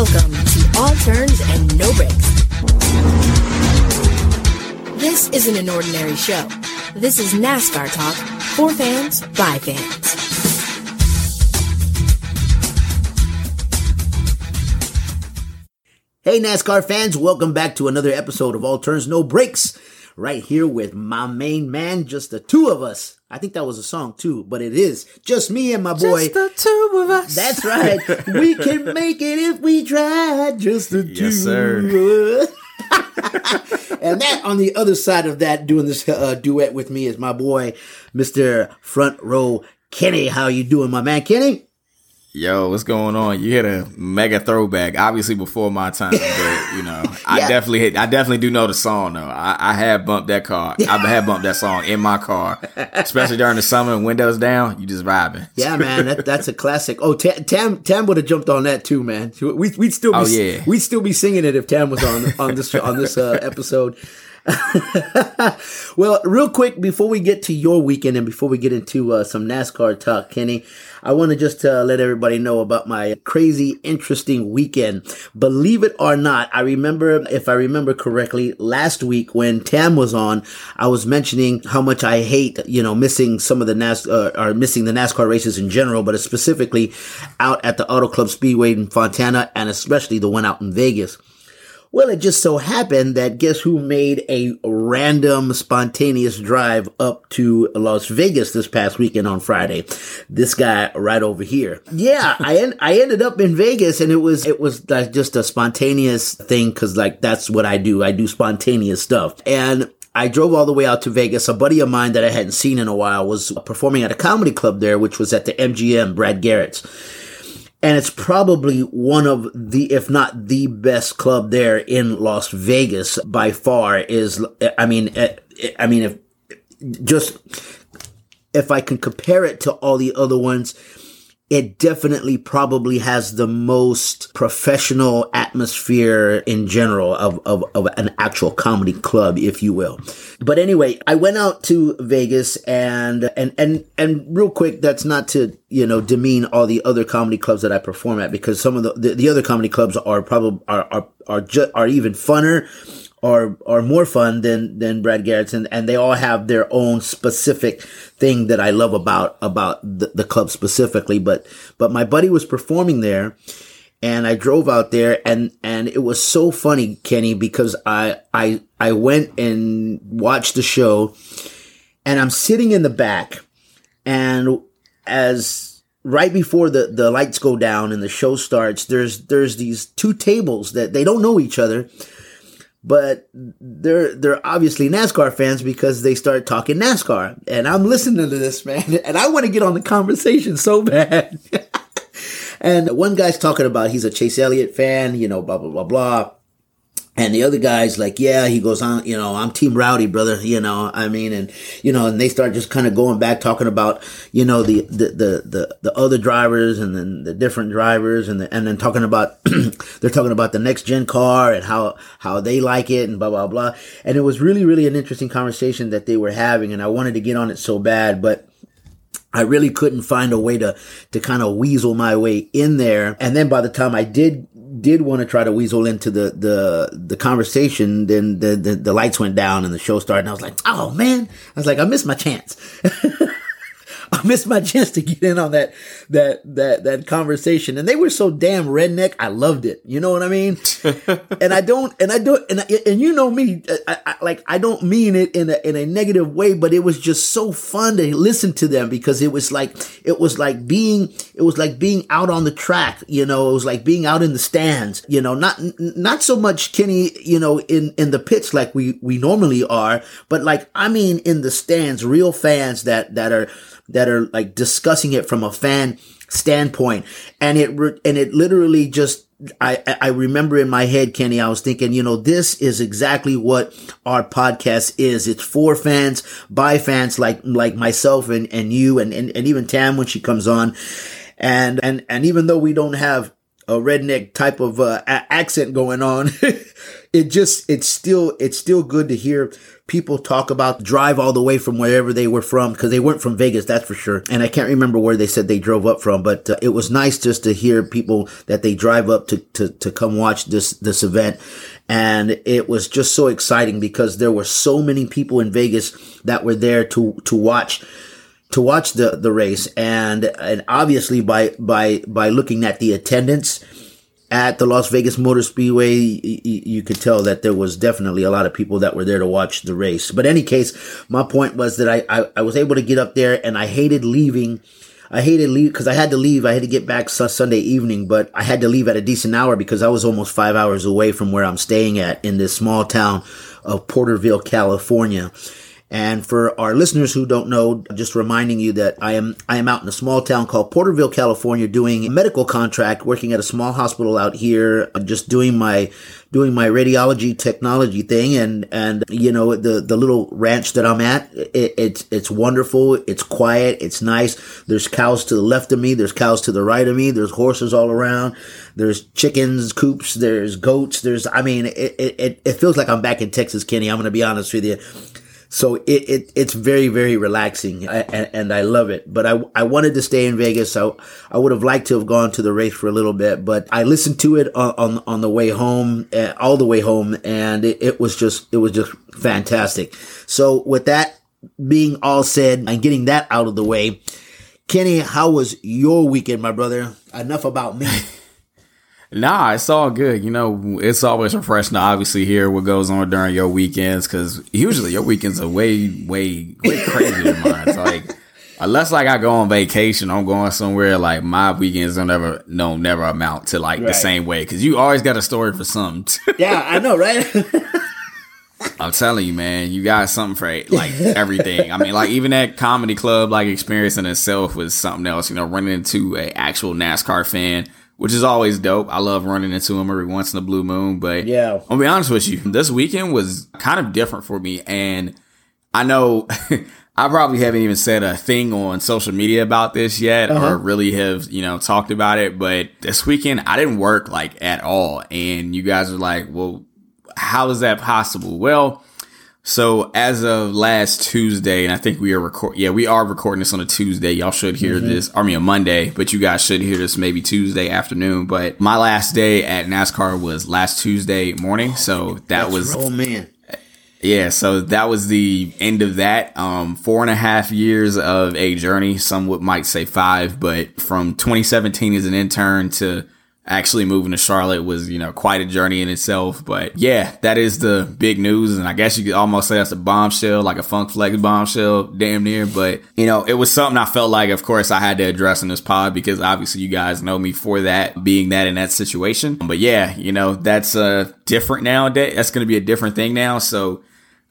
Welcome to All Turns and No Breaks. This isn't an ordinary show. This is NASCAR talk for fans by fans. Hey, NASCAR fans, welcome back to another episode of All Turns No Breaks. Right here with my main man, just the two of us. I think that was a song too, but it is just me and my boy. Just the two of us. That's right. we can make it if we try. Just the two. Yes, sir. and that on the other side of that, doing this uh, duet with me is my boy, Mister Front Row Kenny. How you doing, my man, Kenny? Yo, what's going on? You hit a mega throwback, obviously before my time, but you know, I definitely hit. I definitely do know the song though. I, I have bumped that car. I have bumped that song in my car, especially during the summer, and windows down. You just vibing. Yeah, man, that, that's a classic. Oh, Ta- Tam Tam would have jumped on that too, man. We, we'd still be, Oh, yeah. we'd still be singing it if Tam was on on this on this uh, episode. well, real quick before we get to your weekend and before we get into uh, some NASCAR talk, Kenny, I want to just uh, let everybody know about my crazy, interesting weekend. Believe it or not, I remember, if I remember correctly, last week when Tam was on, I was mentioning how much I hate, you know, missing some of the NAS uh, or missing the NASCAR races in general, but specifically out at the Auto Club Speedway in Fontana and especially the one out in Vegas. Well, it just so happened that guess who made a random spontaneous drive up to Las Vegas this past weekend on Friday? This guy right over here. Yeah, I en- I ended up in Vegas and it was it was like just a spontaneous thing cuz like that's what I do. I do spontaneous stuff. And I drove all the way out to Vegas. A buddy of mine that I hadn't seen in a while was performing at a comedy club there, which was at the MGM, Brad Garrett's and it's probably one of the if not the best club there in Las Vegas by far is I mean eh, eh, I mean if just if I can compare it to all the other ones it definitely probably has the most professional atmosphere in general of, of, of an actual comedy club, if you will. But anyway, I went out to Vegas and, and, and, and real quick, that's not to, you know, demean all the other comedy clubs that I perform at because some of the, the, the other comedy clubs are probably, are, are, are just, are even funner are are more fun than than Brad Garrett's and, and they all have their own specific thing that I love about about the, the club specifically but but my buddy was performing there and I drove out there and and it was so funny Kenny because I I I went and watched the show and I'm sitting in the back and as right before the the lights go down and the show starts there's there's these two tables that they don't know each other but they're they're obviously NASCAR fans because they start talking NASCAR, and I'm listening to this man, and I want to get on the conversation so bad. and one guy's talking about he's a Chase Elliott fan, you know, blah blah blah blah. And the other guy's like, yeah, he goes on, you know, I'm Team Rowdy, brother, you know, I mean, and, you know, and they start just kind of going back talking about, you know, the, the, the, the, the other drivers and then the different drivers and the, and then talking about, they're talking about the next gen car and how, how they like it and blah, blah, blah. And it was really, really an interesting conversation that they were having. And I wanted to get on it so bad, but I really couldn't find a way to, to kind of weasel my way in there. And then by the time I did, did want to try to weasel into the, the, the conversation, then the, the, the lights went down and the show started and I was like, oh man, I was like, I missed my chance. I missed my chance to get in on that, that, that, that conversation. And they were so damn redneck. I loved it. You know what I mean? and I don't, and I don't, and, I, and you know me, I, I, like, I don't mean it in a, in a negative way, but it was just so fun to listen to them because it was like, it was like being, it was like being out on the track, you know, it was like being out in the stands, you know, not, not so much Kenny, you know, in, in the pits like we, we normally are, but like, I mean, in the stands, real fans that, that are, that are like discussing it from a fan standpoint. And it, re- and it literally just, I, I remember in my head, Kenny, I was thinking, you know, this is exactly what our podcast is. It's for fans, by fans like, like myself and, and you and, and, and even Tam when she comes on. And, and, and even though we don't have a redneck type of uh, a- accent going on, it just it's still it's still good to hear people talk about drive all the way from wherever they were from because they weren't from Vegas, that's for sure. And I can't remember where they said they drove up from, but uh, it was nice just to hear people that they drive up to, to, to come watch this, this event. And it was just so exciting because there were so many people in Vegas that were there to, to watch to watch the, the race and and obviously by by by looking at the attendance at the Las Vegas Motor Speedway, you, could tell that there was definitely a lot of people that were there to watch the race. But any case, my point was that I, I, I was able to get up there and I hated leaving. I hated leave because I had to leave. I had to get back Sunday evening, but I had to leave at a decent hour because I was almost five hours away from where I'm staying at in this small town of Porterville, California. And for our listeners who don't know, just reminding you that I am I am out in a small town called Porterville, California, doing a medical contract, working at a small hospital out here, uh, just doing my doing my radiology technology thing. And and you know the the little ranch that I'm at, it, it's it's wonderful. It's quiet. It's nice. There's cows to the left of me. There's cows to the right of me. There's horses all around. There's chickens, coops. There's goats. There's I mean it it, it feels like I'm back in Texas, Kenny. I'm gonna be honest with you so it, it it's very very relaxing and, and, I love it. But I I wanted to stay in Vegas. So I would have liked to have gone to the race for a little bit, but I listened to it on on, on the way home, uh, all the way home, and it, it was just it was just fantastic. So with that being all said and getting that out of the way, Kenny, how was your weekend, my brother? Enough about me. Nah, it's all good. You know, it's always refreshing to obviously hear what goes on during your weekends because usually your weekends are way, way, way crazier than mine. It's like, unless like I go on vacation, I'm going somewhere like my weekends don't ever, no, never amount to like right. the same way because you always got a story for something. yeah, I know, right? I'm telling you, man, you got something for like everything. I mean, like even that comedy club like experience in itself was something else. You know, running into a actual NASCAR fan which is always dope. I love running into him every once in a blue moon. But yeah, I'll be honest with you, this weekend was kind of different for me. And I know I probably haven't even said a thing on social media about this yet uh-huh. or really have, you know, talked about it. But this weekend I didn't work like at all. And you guys are like, well, how is that possible? Well, so as of last Tuesday, and I think we are record, yeah, we are recording this on a Tuesday. Y'all should hear mm-hmm. this, I mean a Monday, but you guys should hear this maybe Tuesday afternoon. But my last day at NASCAR was last Tuesday morning, so that That's was oh man, yeah. So that was the end of that. Um, four and a half years of a journey. Some would might say five, but from 2017 as an intern to actually moving to Charlotte was, you know, quite a journey in itself. But yeah, that is the big news. And I guess you could almost say that's a bombshell, like a funk flex bombshell, damn near. But, you know, it was something I felt like, of course, I had to address in this pod because obviously you guys know me for that, being that in that situation. But yeah, you know, that's uh different nowadays. That's going to be a different thing now. So,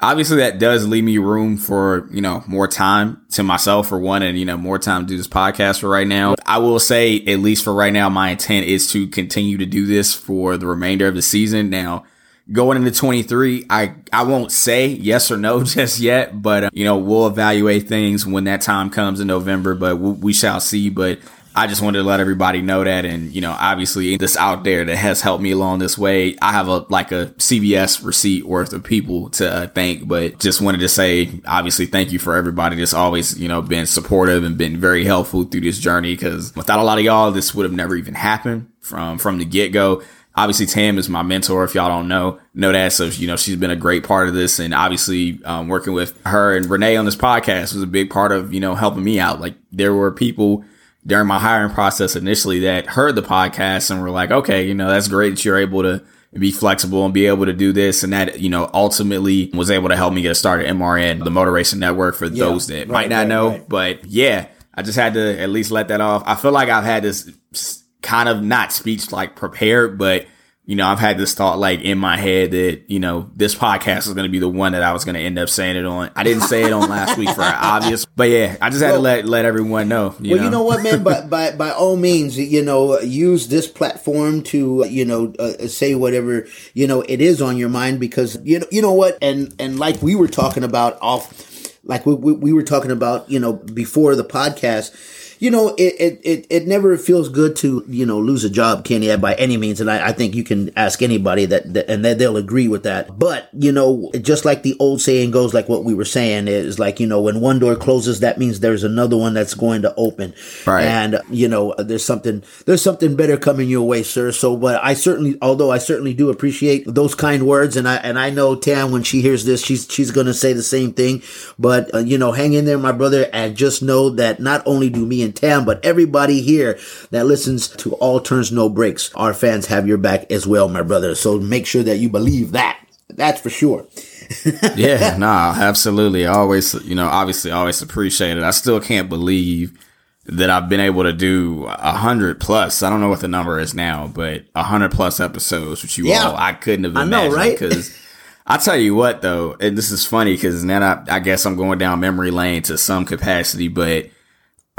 obviously that does leave me room for, you know, more time to myself for one and, you know, more time to do this podcast for right now. I will say, at least for right now, my intent is to continue to do this for the remainder of the season. Now, going into 23, I, I won't say yes or no just yet, but, uh, you know, we'll evaluate things when that time comes in November, but we, we shall see. But I just wanted to let everybody know that. And, you know, obviously this out there that has helped me along this way. I have a, like a CVS receipt worth of people to uh, thank, but just wanted to say, obviously, thank you for everybody that's always, you know, been supportive and been very helpful through this journey. Cause without a lot of y'all, this would have never even happened from, from the get go. Obviously, Tam is my mentor. If y'all don't know, know that. So, you know, she's been a great part of this. And obviously, um, working with her and Renee on this podcast was a big part of, you know, helping me out. Like there were people during my hiring process initially that heard the podcast and were like, okay, you know, that's great that you're able to be flexible and be able to do this. And that, you know, ultimately was able to help me get started MRN, the Motor Racing Network for yeah, those that right, might not right, know. Right. But yeah, I just had to at least let that off. I feel like I've had this kind of not speech like prepared, but you know, I've had this thought like in my head that, you know, this podcast is going to be the one that I was going to end up saying it on. I didn't say it on last week for obvious, but yeah, I just had well, to let, let everyone know. You well, know? you know what, man, by, by, by all means, you know, use this platform to, you know, uh, say whatever, you know, it is on your mind because, you know, you know what? And, and like we were talking about off, like we, we, we were talking about, you know, before the podcast, you know, it, it, it, it never feels good to, you know, lose a job, Kenny, by any means. And I, I think you can ask anybody that, that and they'll agree with that. But, you know, just like the old saying goes, like what we were saying is like, you know, when one door closes, that means there's another one that's going to open. Right. And, you know, there's something, there's something better coming your way, sir. So, but I certainly, although I certainly do appreciate those kind words. And I, and I know Tam, when she hears this, she's, she's going to say the same thing. But, uh, you know, hang in there, my brother, and just know that not only do me and Tam, but everybody here that listens to All Turns No Breaks, our fans have your back as well, my brother. So make sure that you believe that. That's for sure. yeah, nah, absolutely. I always, you know, obviously always appreciate it. I still can't believe that I've been able to do a hundred plus. I don't know what the number is now, but a hundred plus episodes, which you yeah. all, I couldn't have imagined. I know, right? Because I tell you what, though, and this is funny because now I, I guess I'm going down memory lane to some capacity, but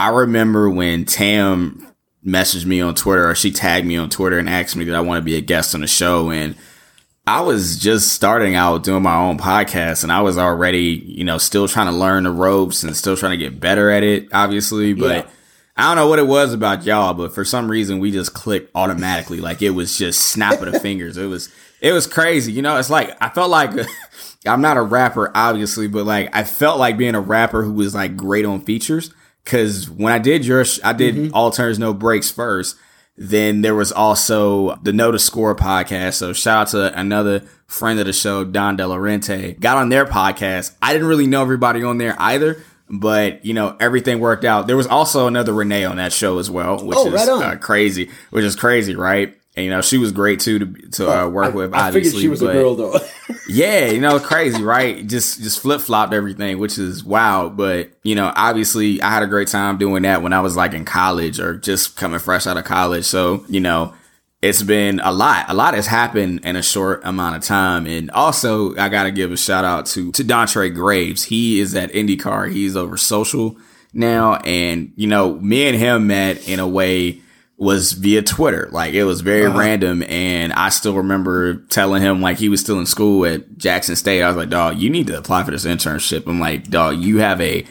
I remember when Tam messaged me on Twitter or she tagged me on Twitter and asked me that I want to be a guest on the show. And I was just starting out doing my own podcast and I was already, you know, still trying to learn the ropes and still trying to get better at it, obviously. But yeah. I don't know what it was about y'all, but for some reason we just clicked automatically. Like it was just snap of the fingers. It was, it was crazy. You know, it's like, I felt like I'm not a rapper, obviously, but like I felt like being a rapper who was like great on features. Cause when I did your, I did mm-hmm. all turns, no breaks first. Then there was also the No to Score podcast. So shout out to another friend of the show, Don Delarente. Got on their podcast. I didn't really know everybody on there either, but you know everything worked out. There was also another Renee on that show as well, which oh, is uh, crazy. Which is crazy, right? And, you know, she was great too to to uh, work I, with. I obviously, figured she was a girl though. yeah, you know, crazy, right? Just just flip flopped everything, which is wild. But you know, obviously, I had a great time doing that when I was like in college or just coming fresh out of college. So you know, it's been a lot. A lot has happened in a short amount of time. And also, I got to give a shout out to to Dontre Graves. He is at IndyCar. He's over social now, and you know, me and him met in a way was via Twitter. Like it was very uh-huh. random. And I still remember telling him like he was still in school at Jackson State. I was like, dog, you need to apply for this internship. I'm like, dog, you have a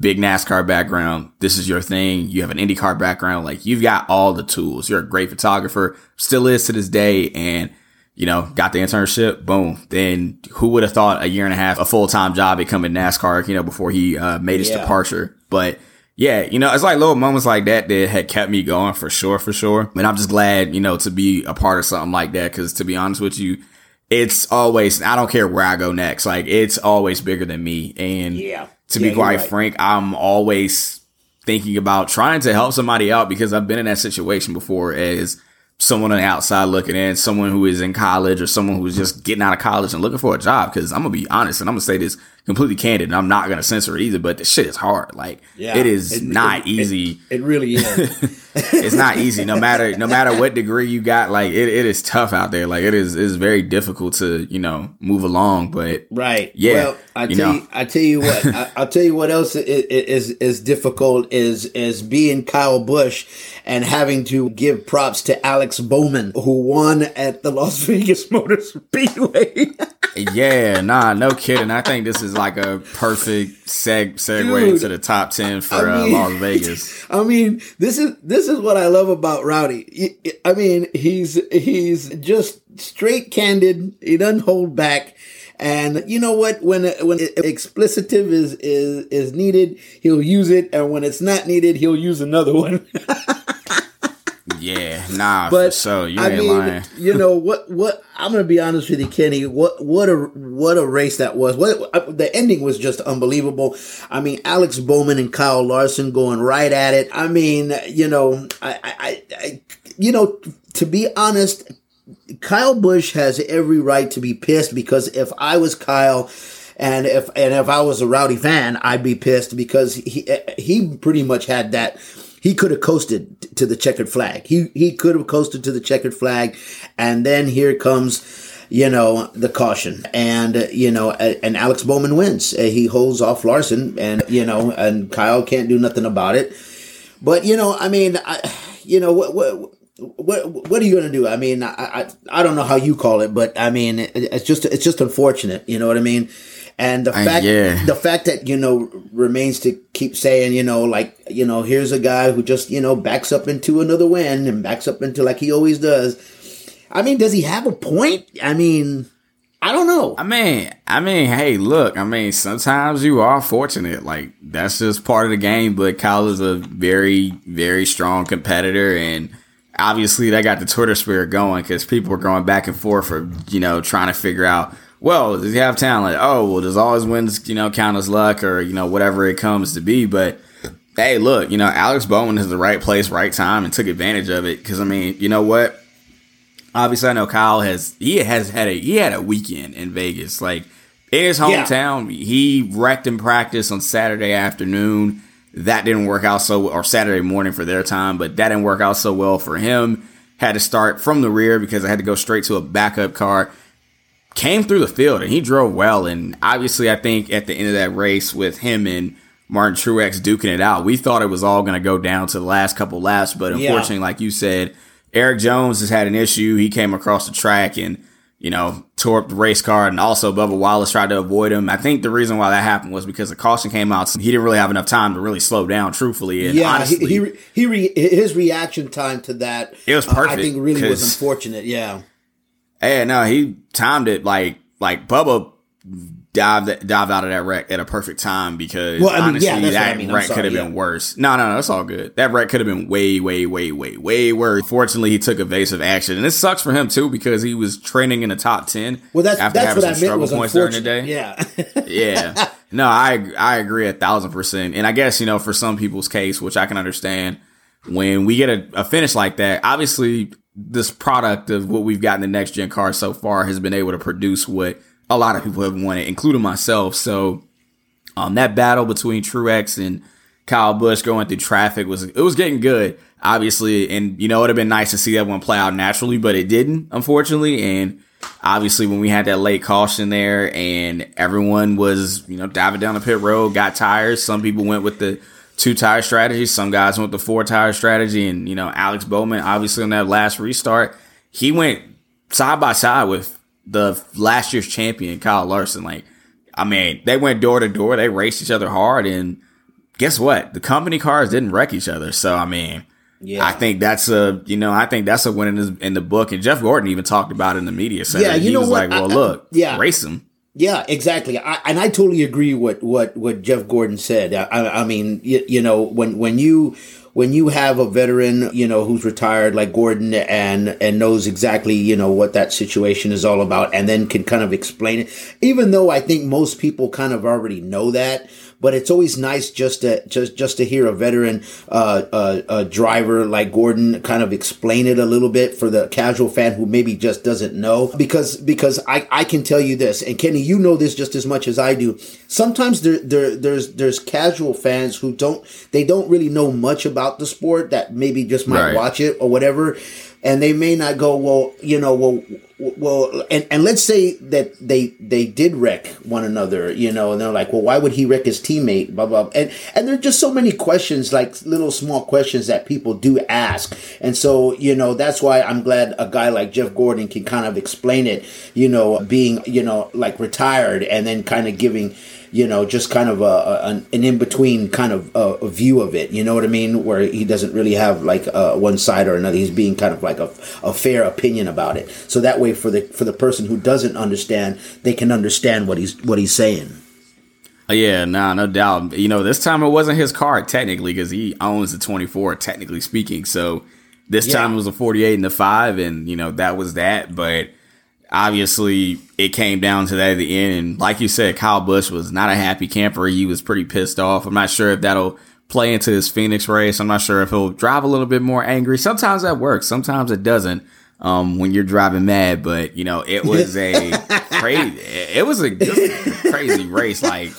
big NASCAR background. This is your thing. You have an IndyCar background. Like you've got all the tools. You're a great photographer, still is to this day. And you know, got the internship, boom. Then who would have thought a year and a half, a full time job becoming NASCAR, you know, before he uh, made his yeah. departure. But yeah, you know, it's like little moments like that that had kept me going for sure, for sure. And I'm just glad, you know, to be a part of something like that. Cause to be honest with you, it's always, I don't care where I go next. Like it's always bigger than me. And yeah. to yeah, be quite right. frank, I'm always thinking about trying to help somebody out because I've been in that situation before as someone on the outside looking in, someone who is in college or someone who's just getting out of college and looking for a job. Cause I'm gonna be honest and I'm gonna say this completely candid and I'm not gonna censor it either, but the shit is hard. Like yeah, it is it, not it, easy. It, it really is. it's not easy. No matter no matter what degree you got, like it, it is tough out there. Like it is is very difficult to, you know, move along. But right. Yeah. Well, I tell you, know. you I tell you what, I, will tell you what else is, is is difficult is is being Kyle Busch and having to give props to Alex Bowman, who won at the Las Vegas Motor Speedway. Yeah, nah, no kidding. I think this is like a perfect seg segue Dude, into the top ten for I mean, uh, Las Vegas. I mean, this is this is what I love about Rowdy. I mean, he's he's just straight candid. He doesn't hold back. And you know what? When when explicitive is is is needed, he'll use it, and when it's not needed, he'll use another one. Yeah, nah, but so you I ain't mean, lying. you know what? What I'm gonna be honest with you, Kenny. What what a what a race that was. What the ending was just unbelievable. I mean, Alex Bowman and Kyle Larson going right at it. I mean, you know, I, I, I you know, to be honest, Kyle Busch has every right to be pissed because if I was Kyle. And if and if I was a rowdy fan, I'd be pissed because he he pretty much had that he could have coasted to the checkered flag. He he could have coasted to the checkered flag, and then here comes you know, the caution. And, you know, and Alex Bowman wins. Uh, he holds off Larson and, you know, and Kyle can't do nothing about it. But, you know, I mean, I, you know, what, what, what, what are you going to do? I mean, I, I, I don't know how you call it, but I mean, it's just, it's just unfortunate. You know what I mean? And the fact, yeah. the fact that you know remains to keep saying, you know, like you know, here's a guy who just you know backs up into another win and backs up into like he always does. I mean, does he have a point? I mean, I don't know. I mean, I mean, hey, look, I mean, sometimes you are fortunate. Like that's just part of the game. But Kyle is a very, very strong competitor, and obviously that got the Twitter spirit going because people were going back and forth for you know trying to figure out. Well, does he have talent? Oh, well, does all his wins you know count as luck or you know whatever it comes to be? But hey, look, you know, Alex Bowman is the right place, right time, and took advantage of it. Because I mean, you know what? obviously I know Kyle has he has had a he had a weekend in Vegas. Like in his hometown, yeah. he wrecked in practice on Saturday afternoon. That didn't work out so or Saturday morning for their time, but that didn't work out so well for him. Had to start from the rear because I had to go straight to a backup car. Came through the field and he drove well. And obviously, I think at the end of that race with him and Martin Truex duking it out, we thought it was all going to go down to the last couple laps. But unfortunately, yeah. like you said, Erik Jones has had an issue. He came across the track and, you know, tore up the race car and also Bubba Wallace tried to avoid him. I think the reason why that happened was because the caution came out. So he didn't really have enough time to really slow down, truthfully. And yeah, honestly, he, he, he re, his reaction time to that, it was perfect. Uh, I think really was unfortunate. Yeah. Yeah, no, he timed it like, like Bubba dived dived out of that wreck at a perfect time because well, I mean, honestly, yeah, that I mean. wreck could have yeah. been worse. No, no, no, it's all good. That wreck could have been way, way, way, way, way worse. Fortunately, he took evasive action, and it sucks for him too because he was training in the top ten. Well, that's after that's having what some I meant struggle points during the day. Yeah, yeah. No, I I agree a thousand percent, and I guess you know for some people's case, which I can understand, when we get a, a finish like that, obviously this product of what we've got in the next gen car so far has been able to produce what a lot of people have wanted, including myself. So, um, that battle between Truex and Kyle Busch going through traffic was it was getting good, obviously, and you know it'd have been nice to see that one play out naturally, but it didn't, unfortunately. And obviously, when we had that late caution there, and everyone was you know diving down the pit road, got tires. Some people went with the two tire strategy, some guys went the four tire strategy, and you know Alex Bowman, obviously on that last restart, he went side by side with the last year's champion, Kyle Larson. Like, I mean, they went door to door, they raced each other hard, and guess what? The company cars didn't wreck each other. So, I mean, yeah. I think that's a you know I think that's a win in, his, in the book, and Jeff Gordon even talked about it in the media center. Yeah, you he know was what? like, "Well, I, look, yeah, race him." Yeah, exactly. I, and I totally agree with what what Jeff Gordon said. I, I mean, you, you know, when when you when you have a veteran, you know, who's retired like Gordon and and knows exactly, you know, what that situation is all about and then can kind of explain it. Even though I think most people kind of already know that, but it's always nice just to just just to hear a veteran uh, uh, driver like Gordon kind of explain it a little bit for the casual fan who maybe just doesn't know. Because because I, I can tell you this, and Kenny, you know this just as much as I do. Sometimes there, there there's there's casual fans who don't they don't really know much about the sport that maybe just might right. watch it or whatever. And they may not go well you know well well and, and let's say that they they did wreck one another you know and they're like well why would he wreck his teammate? Blah blah. And and there's just so many questions like little small questions that people do ask. And so you know that's why i'm glad a guy like jeff gordon can kind of explain it you know being you know like retired and then kind of giving you know, just kind of a, a an, in between kind of a, a, view of it. You know what I mean? Where he doesn't really have like uh, one side or another. He's being kind of like a, a fair opinion about it. So that way, for the for the person who doesn't understand, they can understand what he's what he's saying. Uh, yeah, nah, no doubt. You know, this time it wasn't his car technically because he owns the 24, technically speaking. So this yeah. time it was a 48 and a five, and you know that was that. But obviously it came down to that at the end. And like you said, Kyle Busch was not a happy camper. He was pretty pissed off. I'm not sure if that'll play into his Phoenix race. I'm not sure if he'll drive a little bit more angry. Sometimes that works. Sometimes it doesn't. Um, when you're driving mad, but you know, it was a crazy, it was a, crazy race. Like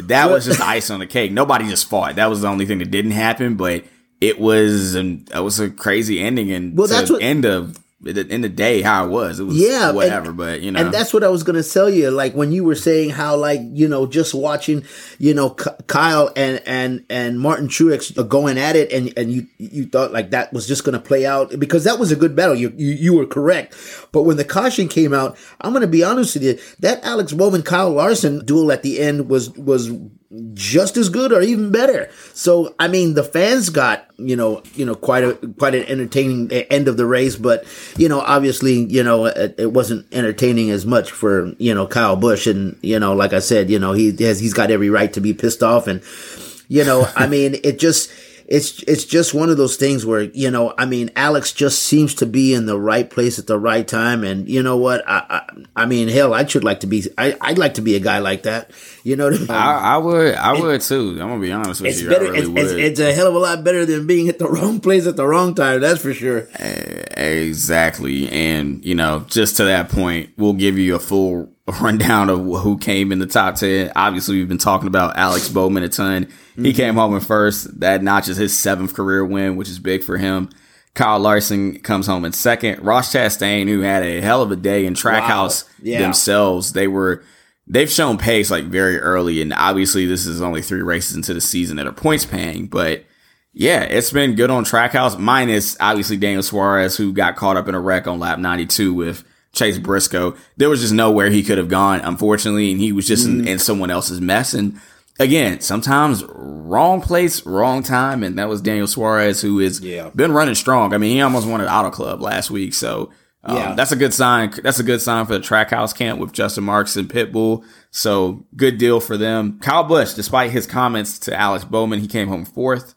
that was just ice on the cake. Nobody just fought. That was the only thing that didn't happen, but it was, an, it was a crazy ending and well, that's what, end of in the day how it was. It was yeah, whatever, and, but you know, and that's what I was gonna tell you. Like when you were saying how, like you know, just watching, you know, Kyle and and and Martin Truex going at it, and and you you thought like that was just gonna play out because that was a good battle. You you, you were correct, but when the caution came out, I'm gonna be honest with you, that Alex Bowman Kyle Larson duel at the end was was just as good or even better. So I mean, the fans got you know you know quite a quite an entertaining end of the race, but you know obviously you know it, it, wasn't entertaining as much for you know Kyle Busch, and you know like I said, you know he has he's got every right to be pissed off, and you know I mean it just it's it's just one of those things where you know I mean Alex just seems to be in the right place at the right time. And you know what? I I, I mean hell I should like to be I I'd like to be a guy like that. You know I, mean? I, I, would I would too. I'm gonna be honest with it's you. Better really it's, it's, it's, a hell of a lot better than being at the wrong place at the wrong time that's for sure. Exactly. And you know just to that point we'll give you a full rundown of who came in the top 10 obviously we've been talking about Alex Bowman a ton Mm-hmm. He came home in first. That notches his seventh career win, which is big for him. Kyle Larson comes home in second. Ross Chastain, who had a hell of a day in Trackhouse wow. yeah. themselves, they were they've shown pace like very early, and obviously this is only three races into the season that are points paying, but yeah, it's been good on Trackhouse. Minus obviously Daniel Suarez, who got caught up in a wreck on lap 92 with Chase Briscoe. There was just nowhere he could have gone, unfortunately, and he was just mm. in, in someone else's mess. And again, sometimes wrong place, wrong time, and that was Daniel Suarez, who has yeah. been running strong. I mean, he almost won an auto club last week, so um, yeah. that's a good sign. That's a good sign for the Trackhouse camp with Justin Marks and Pitbull. So good deal for them. Kyle Busch, despite his comments to Alex Bowman, he came home fourth.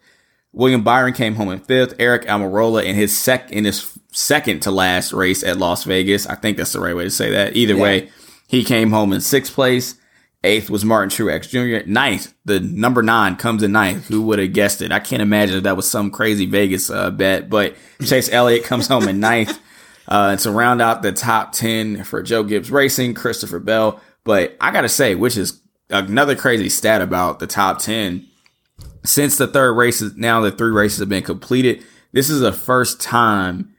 William Byron came home in fifth. Aric Almirola in his sec in his second to last race at Las Vegas. I think that's the right way to say that. Either yeah. way, he came home in sixth place. Eighth was Martin Truex Jr. Ninth, the number nine comes in ninth. Who would have guessed it? I can't imagine that was some crazy Vegas uh, bet. But Chase Elliott comes home in ninth. Uh, and to round out the top 10 for Joe Gibbs Racing, Christopher Bell. But I got to say, which is another crazy stat about the top 10, since the third race is now the three races have been completed, this is the first time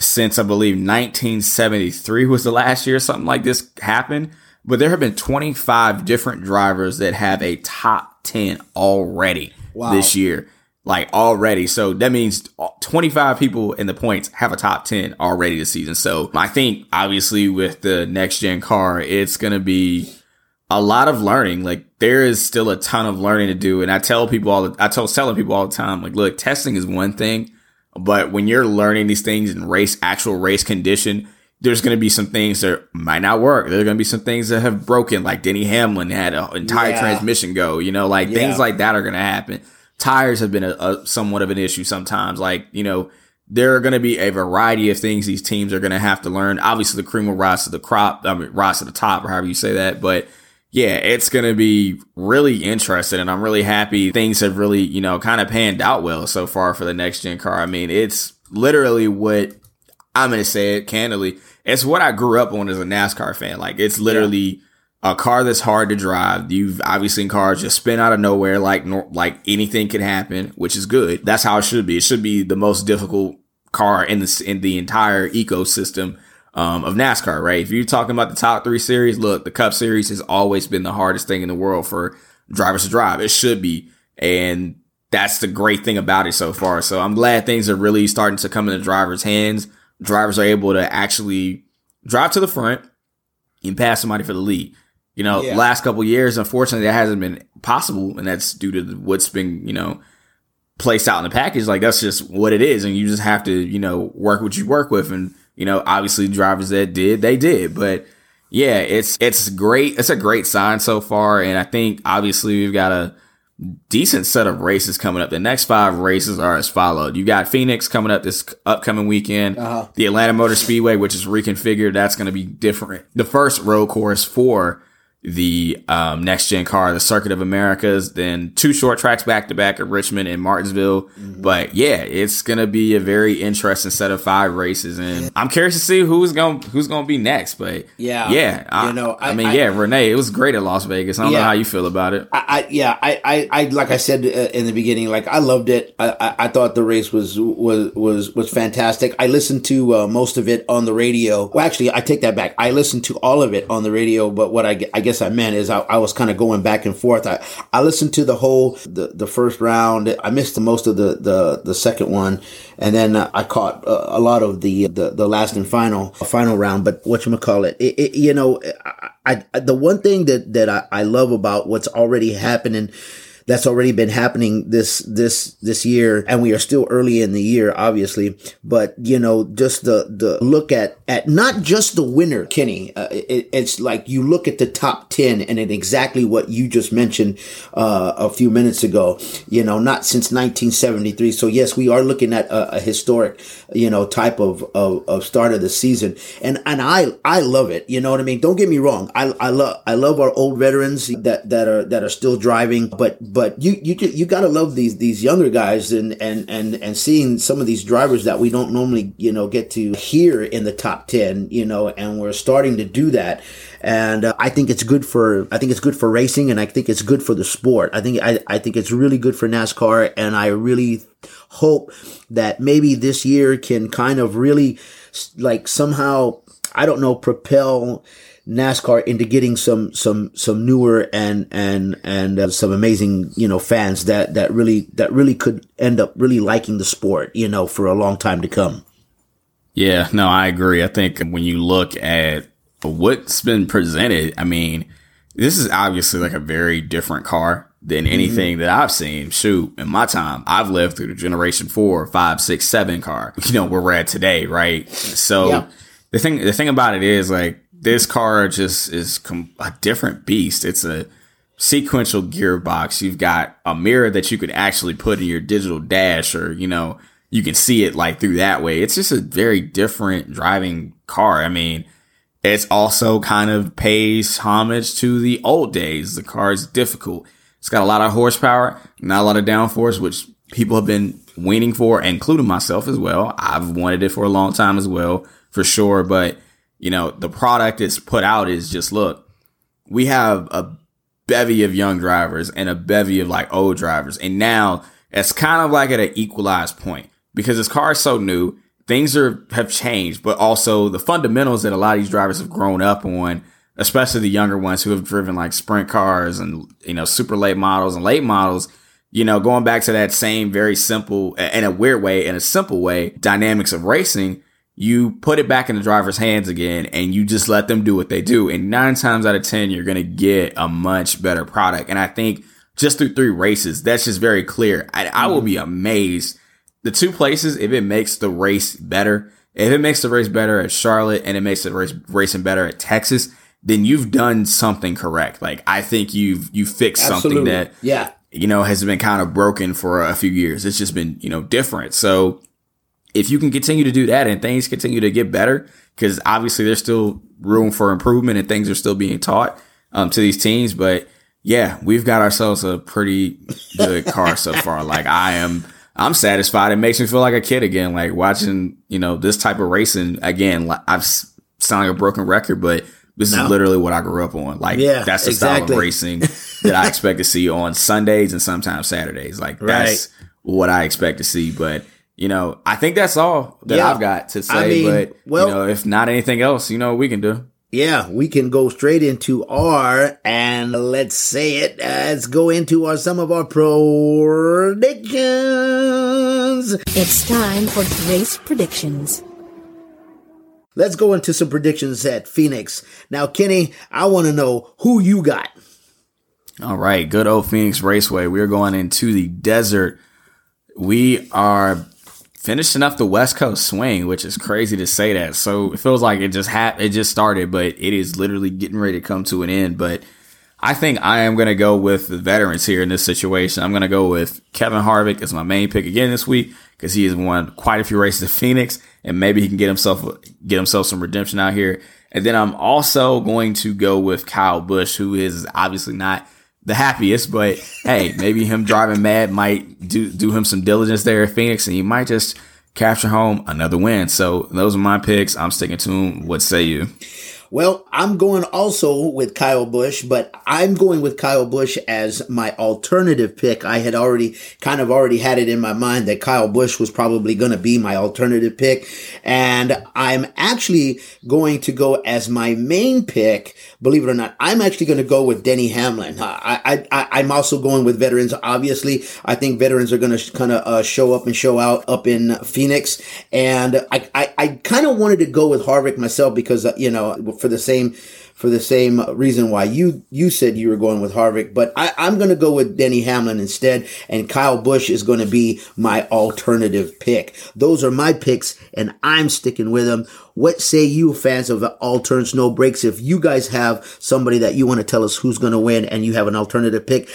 since I believe 1973 was the last year something like this happened but there have been 25 different drivers that have a top 10 already wow. this year. Like already. So that means 25 people in the points have a top 10 already this season. So I think obviously with the next gen car, it's going to be a lot of learning. Like there is still a ton of learning to do. And I tell people all the, I tell telling people all the time, like, look, testing is one thing, but when you're learning these things in race, actual race condition, there's going to be some things that might not work. There's going to be some things that have broken, like Denny Hamlin had an entire yeah. transmission go. You know, like yeah. things like that are going to happen. Tires have been a, a, somewhat of an issue sometimes. Like you know, there are going to be a variety of things these teams are going to have to learn. Obviously, the cream will rise to the crop. I mean, rise to the top, or however you say that. But yeah, it's going to be really interesting, and I'm really happy things have really you know kind of panned out well so far for the next gen car. I mean, it's literally what I'm going to say it candidly it's what I grew up on as a NASCAR fan. Like it's literally yeah. a car that's hard to drive. You've obviously seen cars just spin out of nowhere, like like anything can happen, which is good. That's how it should be. It should be the most difficult car in the in the entire ecosystem um, of NASCAR. Right? If you're talking about the top three series, look, the Cup Series has always been the hardest thing in the world for drivers to drive. It should be, and that's the great thing about it so far. So I'm glad things are really starting to come into drivers' hands drivers are able to actually drive to the front and pass somebody for the lead. You know, yeah. last couple years, unfortunately, that hasn't been possible, and that's due to what's been, you know, placed out in the package. Like that's just what it is, and you just have to, you know, work what you work with. And you know, obviously, drivers that did, they did. But yeah, it's it's great. It's a great sign so far, and I think obviously we've got a decent set of races coming up. The next five races are as followed. You got Phoenix coming up this upcoming weekend. Uh-huh. The Atlanta Motor Speedway, which is reconfigured, that's going to be different. The first road course for the um, next gen car, the Circuit of Americas, then two short tracks back to back at Richmond and Martinsville. Mm-hmm. But yeah, it's gonna be a very interesting set of five races, and I'm curious to see who's gonna who's gonna be next. But yeah, yeah, I, you know, I, I mean, I, yeah, Renee, it was great at Las Vegas. I don't yeah, know how you feel about it. I, yeah, I, I, I, like I said uh, in the beginning, like I loved it. I, I, thought the race was was was was fantastic. I listened to uh, most of it on the radio. Well, actually, I take that back. I listened to all of it on the radio, but what I, I guess I meant is I, I was kind of going back and forth. I, I listened to the whole the, the first round. I missed the most of the the, the second one, and then uh, I caught a, a lot of the, the the last and final uh, final round. But what you call it, it, it you know, I, I, the one thing that that I, I love about what's already happening that's already been happening this this this year and we are still early in the year obviously. But you know just the the look at at not just the winner kenny uh, it, it's like you look at the top 10 and it exactly what you just mentioned uh, a few minutes ago you know not since 1973 so yes we are looking at a, a historic you know type of, of of start of the season. And and i i love it you know what i mean? Don't get me wrong. I i love i love our old veterans that that are that are still driving but but you you you got to love these these younger guys and and and and seeing some of these drivers that we don't normally you know get to hear in the top 10 you know and we're starting to do that. And uh, I think it's good for I think it's good for racing and I think it's good for the sport. I think I, I think it's really good for NASCAR and I really hope that maybe this year can kind of really like somehow I don't know propel NASCAR into getting some some some newer and and and uh, some amazing you know fans that that really that really could end up really liking the sport you know for a long time to come. Yeah, no, I agree. I think when you look at what's been presented, I mean, this is obviously like a very different car than mm-hmm. anything mm-hmm. that I've seen. Shoot, in my time, I've lived through the generation four, five, six, seven car. You know where we're at today, right? So yeah. the thing, the thing about it is like this car just is com- a different beast. It's a sequential gearbox. You've got a mirror that you could actually put in your digital dash or, you know, you can see it like through that way. It's just a very different driving car. I mean, it's also kind of pays homage to the old days. The car is difficult. It's got a lot of horsepower, not a lot of downforce, which people have been waiting for, including myself as well. I've wanted it for a long time as well, for sure. But you know, the product it's put out is just look, we have a bevy of young drivers and a bevy of like old drivers. And now it's kind of like at an equalized point because this car is so new. Things are have changed, but also the fundamentals that a lot of these drivers have grown up on, especially the younger ones who have driven like sprint cars and you know super late models and late models. You know, going back to that same very simple, in a weird way, in a simple way, dynamics of racing you put it back in the driver's hands again and you just let them do what they do. And nine times out of 10, you're going to get a much better product. And I think just through three races, that's just very clear. I, I will be mm-hmm. amazed. The two places, if it makes the race better, if it makes the race better at Charlotte and it makes the race racing better at Texas, then you've done something correct. Like I think you've you fixed Absolutely. something that yeah you know has been kind of broken for a few years. It's just been you know different. So if you can continue to do that and things continue to get better, because obviously there's still room for improvement and things are still being taught um, to these teams. But yeah, we've got ourselves a pretty good car so far. Like I am, I'm satisfied. It makes me feel like a kid again. Like watching, you know, this type of racing again. Like I've sound like a broken record, but this no. is literally what I grew up on. Like yeah, that's the exactly. style of racing that I expect to see on Sundays and sometimes Saturdays. Like that's what I expect to see. But you know, I think that's all that yeah. I've got to say. I mean, but well, you know, if not anything else, you know, we can do. Yeah, we can go straight into our and let's say it. let's go into our some of our predictions. It's time for race predictions. Let's go into some predictions at Phoenix. Now, Kenny, I want to know who you got. All right, good old Phoenix Raceway. We're going into the desert. We are finishing up the West Coast swing, which is crazy to say that. So it feels like it just had it just started, but it is literally getting ready to come to an end. But I think I am going to go with the veterans here in this situation. I'm going to go with Kevin Harvick as my main pick again this week because he has won quite a few races at Phoenix, and maybe he can get himself get himself some redemption out here And then I'm also going to go with Kyle Busch, who is obviously not the happiest, but hey, maybe him driving mad might do do him some diligence there at Phoenix, and he might just capture home another win. So those are my picks. I'm sticking to them. What say you? Well, I'm going also with Kyle Busch, but I'm going with Kyle Busch as my alternative pick. I had already kind of already had it in my mind that Kyle Busch was probably going to be my alternative pick. And I'm actually going to go as my main pick. Believe it or not, I'm actually going to go with Denny Hamlin. I, I, am also going with veterans. Obviously, I think veterans are going to kind of uh, show up and show out up in Phoenix. And I, I, I kind of wanted to go with Harvick myself because, uh, you know, for the same for the same reason why you you said you were going with Harvick, but I, I'm going to go with Denny Hamlin instead, and Kyle Busch is going to be my alternative pick. Those are my picks, and I'm sticking with them. What say you, fans of All Turns No Breaks? If you guys have somebody that you want to tell us who's going to win, and you have an alternative pick,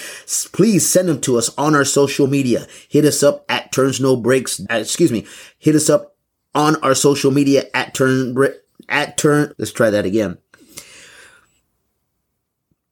please send them to us on our social media. Hit us up at Turns No Breaks. Uh, excuse me. Hit us up on our social media at Turn at turn. Let's try that again.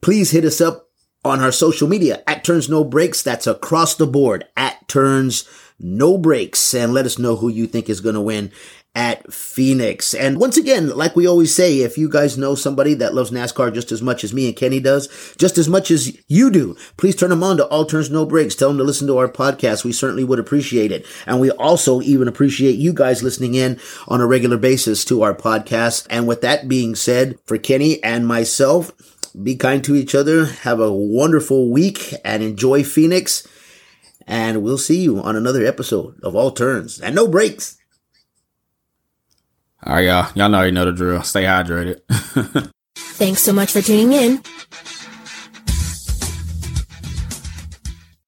Please hit us up on our social media at turns no breaks. That's across the board at turns no breaks and let us know who you think is going to win at Phoenix. And once again, like we always say, if you guys know somebody that loves NASCAR just as much as me and Kenny does, just as much as you do, please turn them on to All Turns No Breaks. Tell them to listen to our podcast. We certainly would appreciate it. And we also even appreciate you guys listening in on a regular basis to our podcast. And with that being said, for Kenny and myself, be kind to each other. Have a wonderful week and enjoy Phoenix. And we'll see you on another episode of All Turns and No Breaks. All right, y'all. Y'all already know the drill. Stay hydrated. Thanks so much for tuning in.